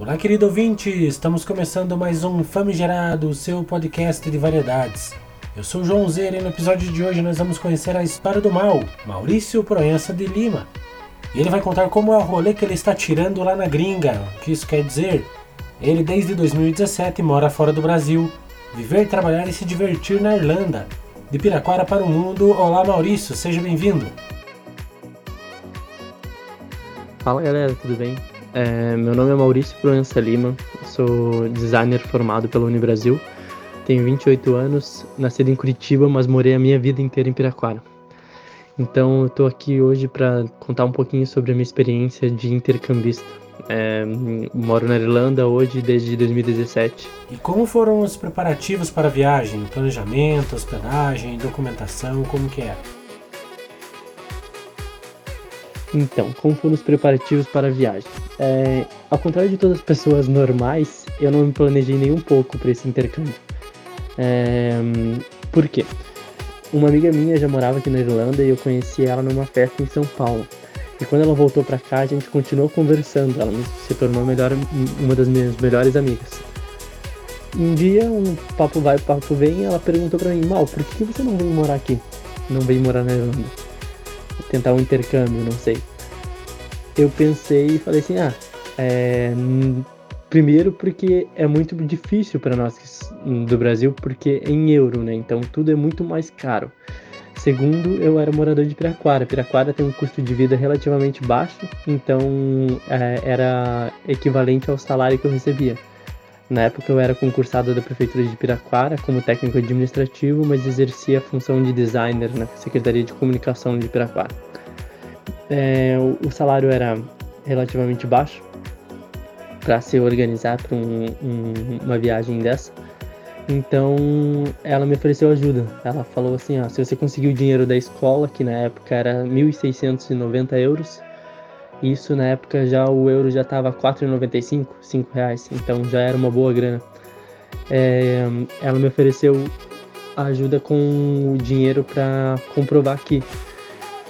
Olá, querido ouvinte! Estamos começando mais um Famigerado, seu podcast de variedades. Eu sou o João Zera e no episódio de hoje nós vamos conhecer a história do mal, Maurício Proença de Lima. E ele vai contar como é o rolê que ele está tirando lá na gringa. O que isso quer dizer? Ele desde 2017 mora fora do Brasil. Viver, trabalhar e se divertir na Irlanda. De Piraquara para o mundo. Olá Maurício, seja bem-vindo. Fala galera, tudo bem? É, meu nome é Maurício Proença Lima, sou designer formado pela Unibrasil, tenho 28 anos, nascido em Curitiba, mas morei a minha vida inteira em Piraquara. Então eu estou aqui hoje para contar um pouquinho sobre a minha experiência de intercambista. É, moro na Irlanda hoje desde 2017. E como foram os preparativos para a viagem? Planejamento, hospedagem, documentação, como que é? Então, como foram os preparativos para a viagem? É, ao contrário de todas as pessoas normais, eu não me planejei nem um pouco para esse intercâmbio. É, por quê? Uma amiga minha já morava aqui na Irlanda e eu conheci ela numa festa em São Paulo. E quando ela voltou para cá, a gente continuou conversando. Ela se tornou melhor, uma das minhas melhores amigas. Um dia, um papo vai, papo vem, ela perguntou para mim: Mal, por que você não veio morar aqui? Não veio morar na Irlanda? Tentar um intercâmbio, não sei. Eu pensei e falei assim, ah, é, primeiro porque é muito difícil para nós do Brasil, porque é em euro, né? Então tudo é muito mais caro. Segundo, eu era morador de Piraquara. Piraquara tem um custo de vida relativamente baixo, então é, era equivalente ao salário que eu recebia. Na época eu era concursado da prefeitura de Piraquara como técnico administrativo, mas exercia a função de designer na Secretaria de Comunicação de Piraquara. É, o, salário era relativamente baixo para se organizar para um, um, uma viagem dessa. Então ela me ofereceu ajuda. Ela falou assim: ó, se você conseguir o dinheiro da escola, que na época era 1.690 euros, isso na época já o euro já estava 4,95, 5 reais, então já era uma boa grana. É, ela me ofereceu ajuda com o dinheiro para comprovar aqui.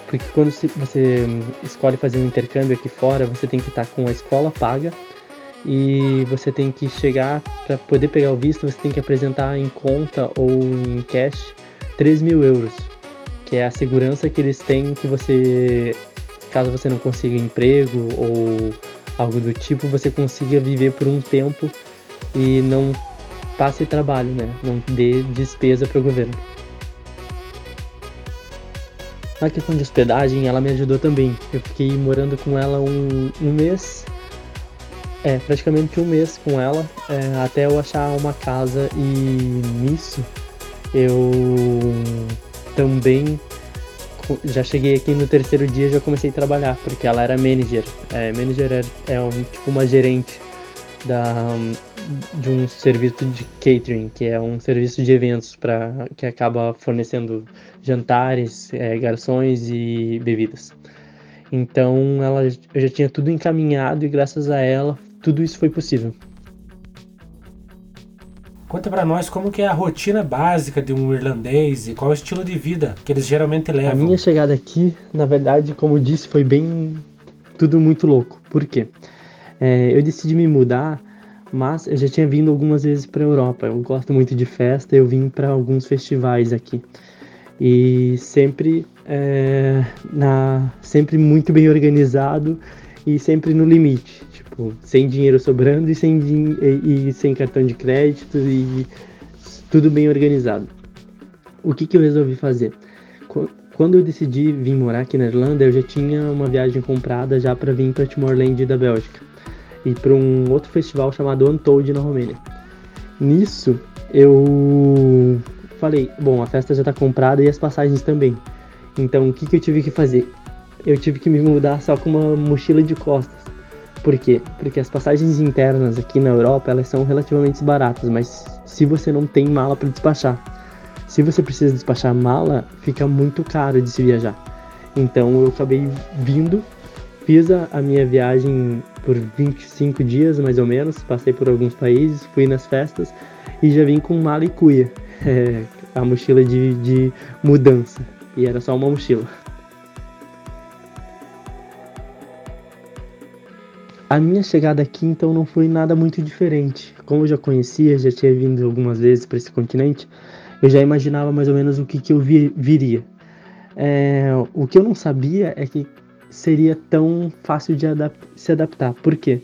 Porque quando você escolhe fazer um intercâmbio aqui fora, você tem que estar tá com a escola paga e você tem que chegar para poder pegar o visto, você tem que apresentar em conta ou em cash 3 mil euros, que é a segurança que eles têm que você caso você não consiga emprego ou algo do tipo, você consiga viver por um tempo e não passe trabalho, né? Não dê despesa para o governo. Na questão de hospedagem, ela me ajudou também. Eu fiquei morando com ela um, um mês, é, praticamente um mês com ela, é, até eu achar uma casa e nisso eu também já cheguei aqui no terceiro dia já comecei a trabalhar, porque ela era manager. É, manager é, é um, tipo uma gerente da, de um serviço de catering, que é um serviço de eventos para que acaba fornecendo jantares, é, garçons e bebidas. Então ela, eu já tinha tudo encaminhado e graças a ela tudo isso foi possível. Conta para nós como que é a rotina básica de um irlandês e qual é o estilo de vida que eles geralmente levam. A minha chegada aqui, na verdade, como disse, foi bem tudo muito louco. Por quê? É, eu decidi me mudar, mas eu já tinha vindo algumas vezes para Europa. Eu gosto muito de festa, eu vim para alguns festivais aqui e sempre é, na sempre muito bem organizado e sempre no limite tipo, sem dinheiro sobrando e sem, e, e sem cartão de crédito e tudo bem organizado. O que, que eu resolvi fazer? Quando eu decidi vir morar aqui na Irlanda, eu já tinha uma viagem comprada já para vir para Timor-Leste da Bélgica e para um outro festival chamado Untold na Romênia. Nisso, eu falei, bom, a festa já está comprada e as passagens também. Então, o que, que eu tive que fazer? Eu tive que me mudar só com uma mochila de costas por quê? Porque as passagens internas aqui na Europa elas são relativamente baratas, mas se você não tem mala para despachar, se você precisa despachar mala, fica muito caro de se viajar. Então eu acabei vindo, fiz a, a minha viagem por 25 dias mais ou menos, passei por alguns países, fui nas festas e já vim com mala e cuia, é, a mochila de, de mudança. E era só uma mochila. A minha chegada aqui então não foi nada muito diferente. Como eu já conhecia, já tinha vindo algumas vezes para esse continente, eu já imaginava mais ou menos o que, que eu vi, viria. É, o que eu não sabia é que seria tão fácil de adap se adaptar. Por quê?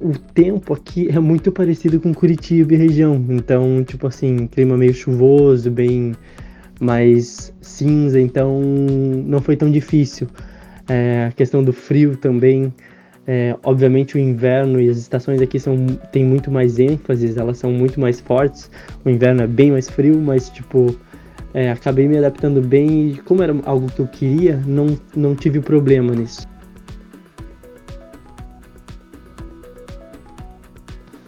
O tempo aqui é muito parecido com Curitiba e região. Então, tipo assim, clima meio chuvoso, bem mais cinza, então não foi tão difícil. É, a questão do frio também. É, obviamente o inverno e as estações aqui são tem muito mais ênfase, elas são muito mais fortes. O inverno é bem mais frio, mas tipo é, acabei me adaptando bem e como era algo que eu queria, não, não tive problema nisso.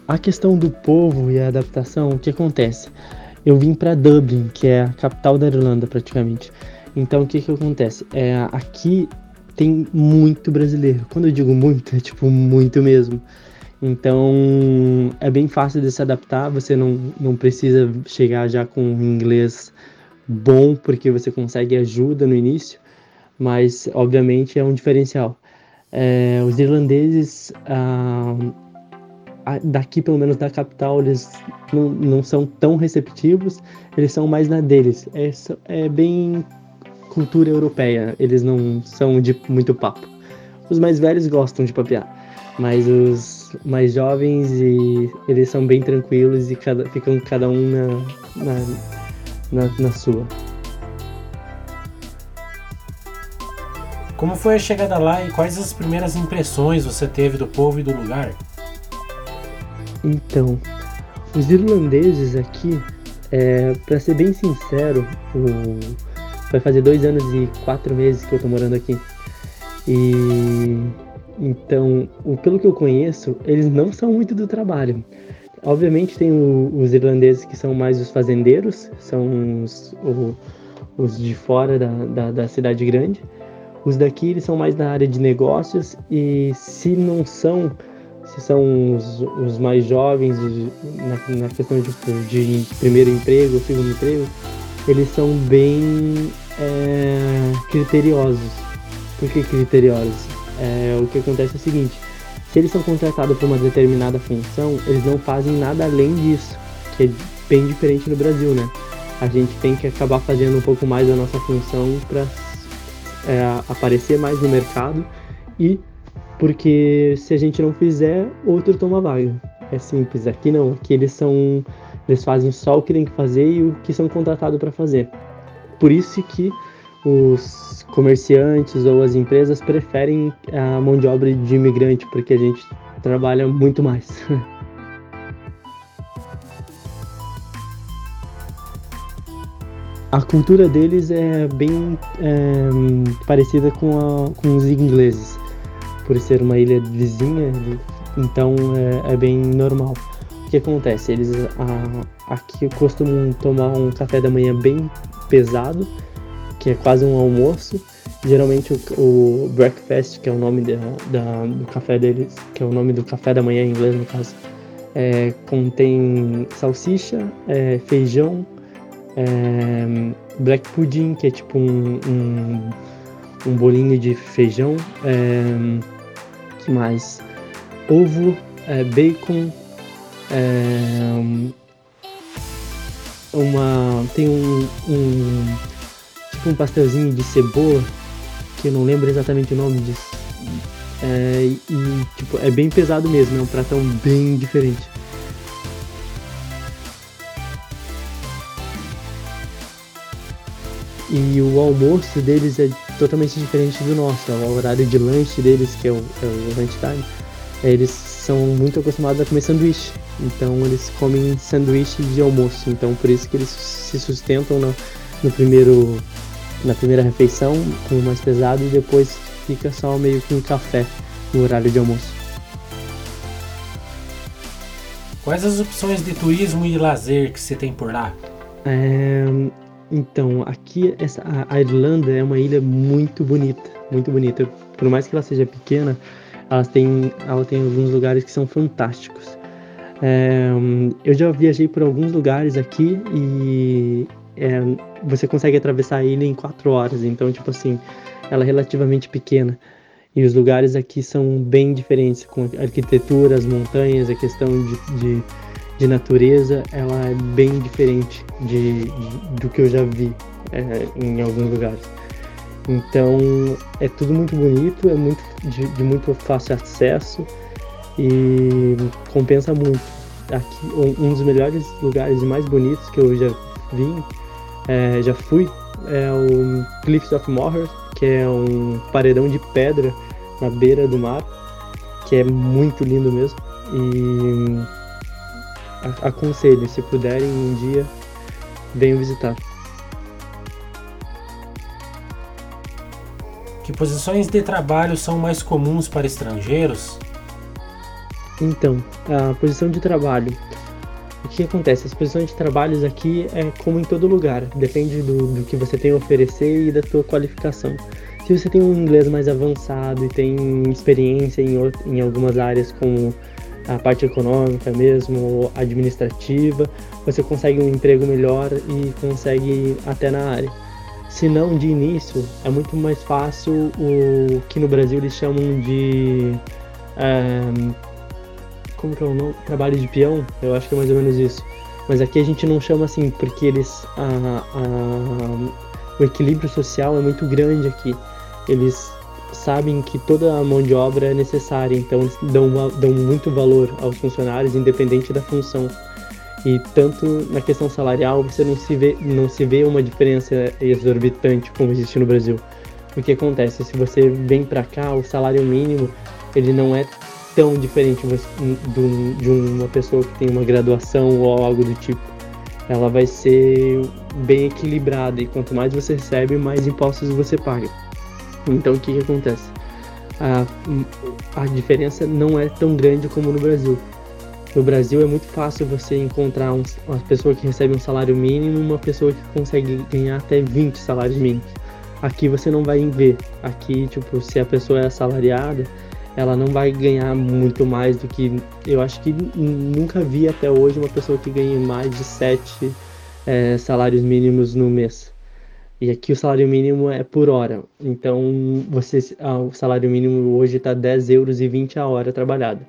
A questão do povo e a adaptação, o que acontece? Eu vim para Dublin, que é a capital da Irlanda praticamente. Então o que que acontece? É, aqui tem muito brasileiro. Quando eu digo muito, é tipo muito mesmo. Então é bem fácil de se adaptar, você não, não precisa chegar já com inglês bom, porque você consegue ajuda no início, mas obviamente é um diferencial. É, os irlandeses, ah, daqui pelo menos da capital, eles não, não são tão receptivos, eles são mais na deles. É, é bem cultura europeia, eles não são de muito papo. Os mais velhos gostam de papear, mas os mais jovens e eles são bem tranquilos e cada, ficam cada um na, na, na, na sua. Como foi a chegada lá e quais as primeiras impressões você teve do povo e do lugar? Então, os irlandeses aqui, é, para ser bem sincero, o Vai fazer dois anos e quatro meses que eu tô morando aqui. E então, pelo que eu conheço, eles não são muito do trabalho. Obviamente tem o, os irlandeses que são mais os fazendeiros, são os, o, os de fora da, da, da, cidade grande. Os daqui eles são mais da área de negócios e se não são, se são os, os mais jovens na, na questão de, de primeiro emprego, segundo emprego, eles são bem é, criteriosos. Por que criteriosos? É, o que acontece é o seguinte: se eles são contratados para uma determinada função, eles não fazem nada além disso, que é bem diferente no Brasil, né? A gente tem que acabar fazendo um pouco mais a nossa função para é, aparecer mais no mercado e porque se a gente não fizer, outro toma vaga. É simples. Aqui não, aqui eles são eles fazem só o que tem que fazer e o que são contratados para fazer. Por isso que os comerciantes ou as empresas preferem a mão de obra de imigrante, porque a gente trabalha muito mais. a cultura deles é bem é, parecida com, a, com os ingleses, por ser uma ilha vizinha, então é, é bem normal. Que acontece? Eles a, aqui costumam tomar um café da manhã bem pesado, que é quase um almoço. Geralmente o, o breakfast, que é o nome da, da, do café deles, que é o nome do café da manhã em inglês no caso, é, contém salsicha, é, feijão, é, black pudding, que é tipo um, um, um bolinho de feijão, é, que mais? Ovo, é, bacon, é, uma. Tem um, um. Tipo um pastelzinho de cebola, que eu não lembro exatamente o nome disso. É, e tipo, é bem pesado mesmo, é um pratão bem diferente. E o almoço deles é totalmente diferente do nosso. É o horário de lanche deles, que é o, é o lunch time, eles são muito acostumados a comer sanduíche. Então eles comem sanduíche de almoço. Então por isso que eles se sustentam no, no primeiro, na primeira refeição com o mais pesado e depois fica só meio que um café no horário de almoço. Quais as opções de turismo e lazer que você tem por lá? É, então, aqui essa, a Irlanda é uma ilha muito bonita, muito bonita. Por mais que ela seja pequena, ela tem, ela tem alguns lugares que são fantásticos. É, eu já viajei por alguns lugares aqui e é, você consegue atravessar a ilha em quatro horas, então, tipo assim, ela é relativamente pequena. E os lugares aqui são bem diferentes, com a arquitetura, as montanhas, a questão de, de, de natureza, ela é bem diferente de, de do que eu já vi é, em alguns lugares. Então é tudo muito bonito, é muito de, de muito fácil acesso e compensa muito. Aqui um, dos melhores lugares e mais bonitos que eu já vim, é, já fui, é o Cliffs of Moher, que é um paredão de pedra na beira do mar, que é muito lindo mesmo. E aconselho, se puderem um dia, venham visitar. Que posições de trabalho são mais comuns para estrangeiros? Então, a posição de trabalho. O que acontece? As posições de trabalhos aqui é como em todo lugar, depende do, do que você tem a oferecer e da sua qualificação. Se você tem um inglês mais avançado e tem experiência em, em algumas áreas como a parte econômica mesmo, administrativa, você consegue um emprego melhor e consegue até na área. Se não de início, é muito mais fácil o que no Brasil eles chamam de. Um, como que é o nome? Trabalho de peão? Eu acho que é mais ou menos isso. Mas aqui a gente não chama assim, porque eles. A, a, o equilíbrio social é muito grande aqui. Eles sabem que toda a mão de obra é necessária, então eles dão, dão muito valor aos funcionários, independente da função. E tanto na questão salarial você não se vê, não se vê uma diferença exorbitante como existe no Brasil. O que acontece? Se você vem para cá, o salário mínimo ele não é tão diferente de uma pessoa que tem uma graduação ou algo do tipo. Ela vai ser bem equilibrada e quanto mais você recebe, mais impostos você paga. Então o que, que acontece? A, a diferença não é tão grande como no Brasil. No Brasil é muito fácil você encontrar um, uma pessoa que recebe um salário mínimo e uma pessoa que consegue ganhar até 20 salários mínimos. Aqui você não vai ver. Aqui, tipo, se a pessoa é assalariada, ela não vai ganhar muito mais do que. Eu acho que nunca vi até hoje uma pessoa que ganhe mais de 7 é, salários mínimos no mês. E aqui o salário mínimo é por hora. Então, você, ah, o salário mínimo hoje está 10 euros e 20 a hora trabalhada.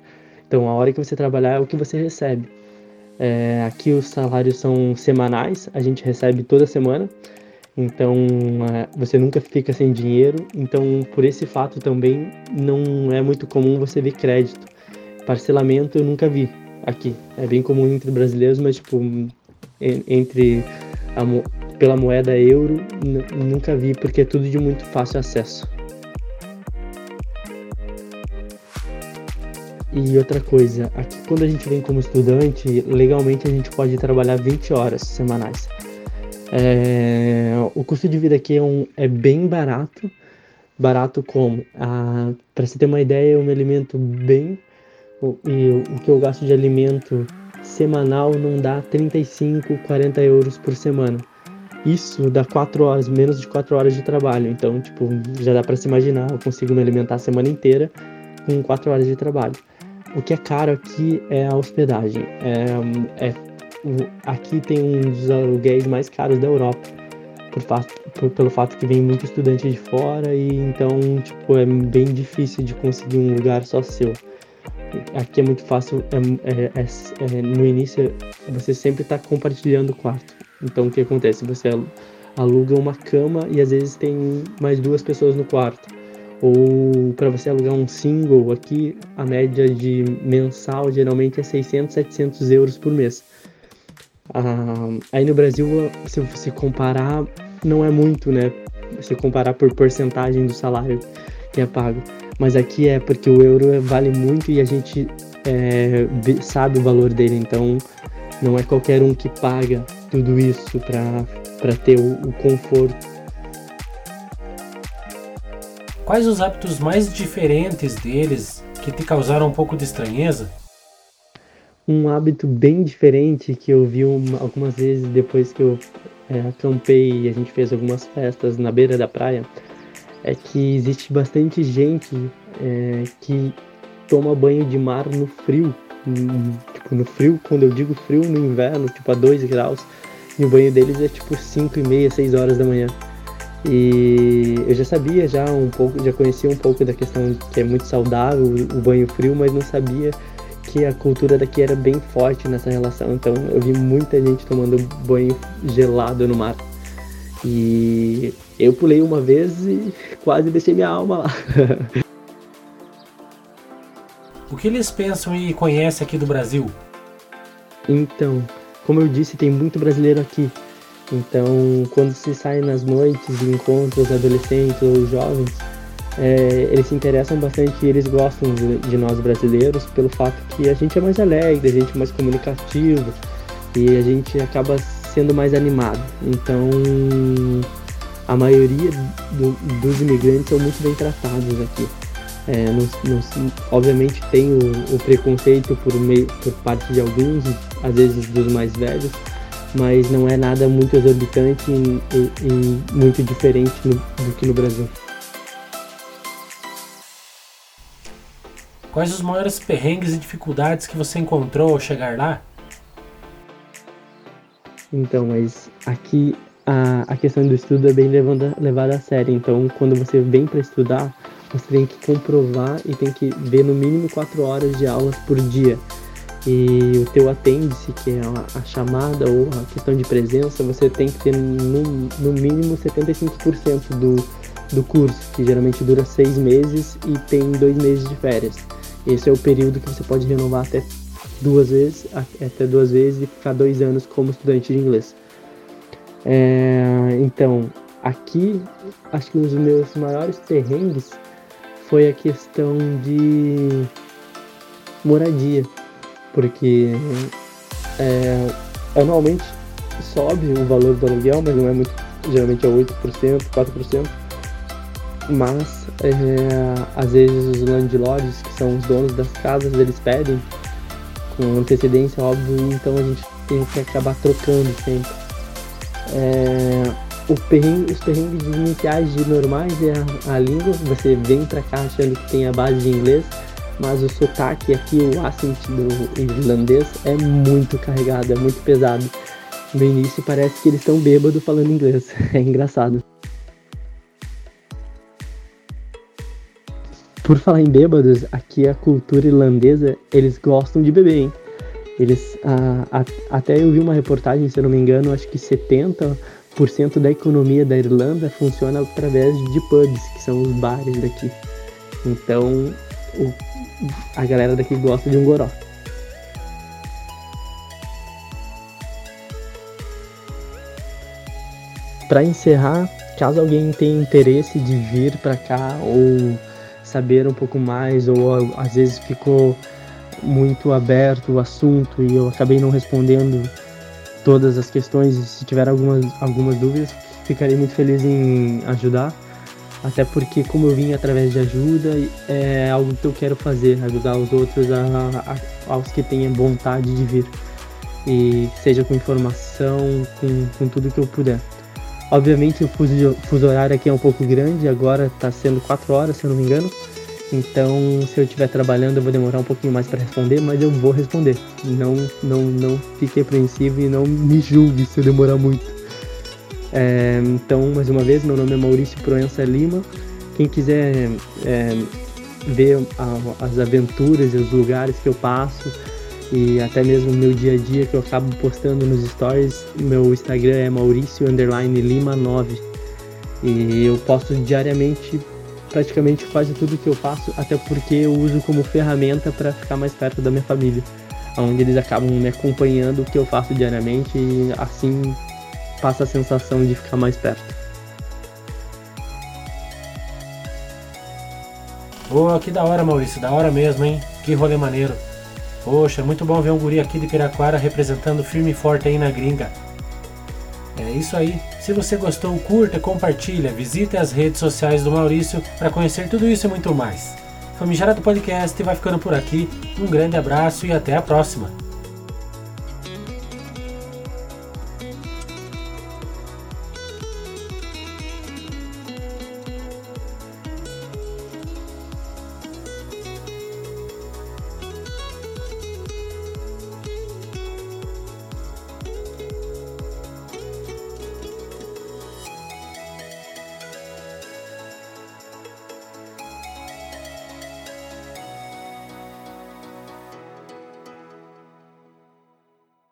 Então, a hora que você trabalhar é o que você recebe. É, aqui os salários são semanais, a gente recebe toda semana. Então, é, você nunca fica sem dinheiro. Então, por esse fato também, não é muito comum você ver crédito. Parcelamento eu nunca vi aqui. É bem comum entre brasileiros, mas, tipo, entre a, pela moeda euro, nunca vi, porque é tudo de muito fácil acesso. E outra coisa, aqui quando a gente vem como estudante, legalmente a gente pode trabalhar 20 horas semanais. É, o custo de vida aqui é, um, é bem barato. Barato como? Ah, Para você ter uma ideia, eu me alimento bem. O, e o que eu gasto de alimento semanal não dá 35, 40 euros por semana. Isso dá 4 horas, menos de 4 horas de trabalho. Então, tipo, já dá para se imaginar, eu consigo me alimentar a semana inteira com 4 horas de trabalho. O que é caro aqui é a hospedagem. É, é, aqui tem um dos aluguéis mais caros da Europa. Por fato, por, pelo fato que vem muito estudante de fora e então tipo, é bem difícil de conseguir um lugar só seu. Aqui é muito fácil, é, é, é, é no início você sempre está compartilhando o quarto. Então o que acontece? Você aluga uma cama e às vezes tem mais duas pessoas no quarto ou para você alugar um single aqui, a média de mensal geralmente é 600, 700 euros por mês. Ah, aí no Brasil, se você comparar, não é muito, né? Se comparar por porcentagem do salário que é pago. Mas aqui é porque o euro vale muito e a gente é, sabe o valor dele, então não é qualquer um que paga tudo isso para ter o, o conforto Quais os hábitos mais diferentes deles que te causaram um pouco de estranheza? Um hábito bem diferente que eu vi uma, algumas vezes depois que eu é, acampei e a gente fez algumas festas na beira da praia é que existe bastante gente é, que toma banho de mar no frio. tipo, no frio, quando eu digo frio, no inverno, tipo a 2 graus. E o banho deles é tipo 5 e meia, 6 horas da manhã. E eu já sabia já um pouco, já conhecia um pouco da questão que é muito saudável o banho frio, mas não sabia que a cultura daqui era bem forte nessa relação. Então eu vi muita gente tomando banho gelado no mar. E eu pulei uma vez e quase deixei minha alma lá. o que eles pensam e conhecem aqui do Brasil? Então, como eu disse, tem muito brasileiro aqui. Então, quando se sai nas noites de encontros adolescentes ou jovens, é, eles se interessam bastante e eles gostam de, de, nós brasileiros pelo fato que a gente é mais alegre, a gente é mais comunicativo e a gente acaba sendo mais animado. Então, a maioria do, dos imigrantes são muito bem tratados aqui. É, não, não, obviamente tem o, o preconceito por, meio, por parte de alguns, às vezes dos mais velhos, mas não é nada muito exorbitante e, e, e muito diferente no, do que no Brasil. Quais os maiores perrengues e dificuldades que você encontrou ao chegar lá? Então, mas aqui a, a questão do estudo é bem levada, levada a sério. Então, quando você vem para estudar, você tem que comprovar e tem que ver no mínimo quatro horas de aulas por dia. E o teu atende-se, que é a, chamada ou a questão de presença, você tem que ter no, no mínimo 75% do, do curso, que geralmente dura seis meses e tem dois meses de férias. Esse é o período que você pode renovar até duas vezes, até duas vezes e ficar dois anos como estudante de inglês. É, então, aqui, acho que um dos meus maiores perrengues foi a questão de moradia, porque é, anualmente sobe o valor do aluguel, mas não é muito, geralmente é 8%, 4%, mas é, às vezes os landlords, que são os donos das casas, eles pedem com antecedência, óbvio, então a gente tem que acabar trocando sempre. É, perrengue, os perrengues iniciais de normais é a, a, língua, você vem pra cá achando que tem a base de inglês, mas o sotaque aqui, o accent do irlandês é muito carregado, é muito pesado. No início parece que eles estão bêbados falando inglês, é engraçado. Por falar em bêbados, aqui a cultura irlandesa, eles gostam de beber, hein? Eles, a, até eu vi uma reportagem, se eu não me engano, acho que 70% da economia da Irlanda funciona através de pubs, que são os bares daqui. Então, o, a galera daqui gosta de um goró. Para encerrar, caso alguém tenha interesse de vir para cá ou saber um pouco mais, ou às vezes ficou muito aberto o assunto e eu acabei não respondendo todas as questões. Se tiver algumas, algumas dúvidas, ficarei muito feliz em ajudar. Até porque, como eu vim através de ajuda, é algo que eu quero fazer, ajudar os outros, a, a, aos que tenham vontade de vir. E seja com informação, com, com tudo que eu puder. Obviamente o fuso, fuso horário aqui é um pouco grande, agora está sendo 4 horas, se eu não me engano. Então, se eu estiver trabalhando, eu vou demorar um pouquinho mais para responder, mas eu vou responder. Não, não, não fique apreensivo e não me julgue se eu demorar muito. É, então, mais uma vez, meu nome é Maurício Proença Lima. Quem quiser é, ver a, as aventuras e os lugares que eu passo, e até mesmo meu dia a dia que eu acabo postando nos stories. Meu Instagram é Maurício Lima 9 e eu posto diariamente praticamente quase tudo que eu faço, até porque eu uso como ferramenta para ficar mais perto da minha família, onde eles acabam me acompanhando o que eu faço diariamente e assim passa a sensação de ficar mais perto. Boa, que da hora, Maurício, da hora mesmo, hein? Que rolê maneiro. Poxa, muito bom ver um guri aqui de Piraquara representando firme e forte aí na gringa. É isso aí. Se você gostou, curta, compartilha, visite as redes sociais do Maurício para conhecer tudo isso e muito mais. Famigerado Podcast vai ficando por aqui. Um grande abraço e até a próxima.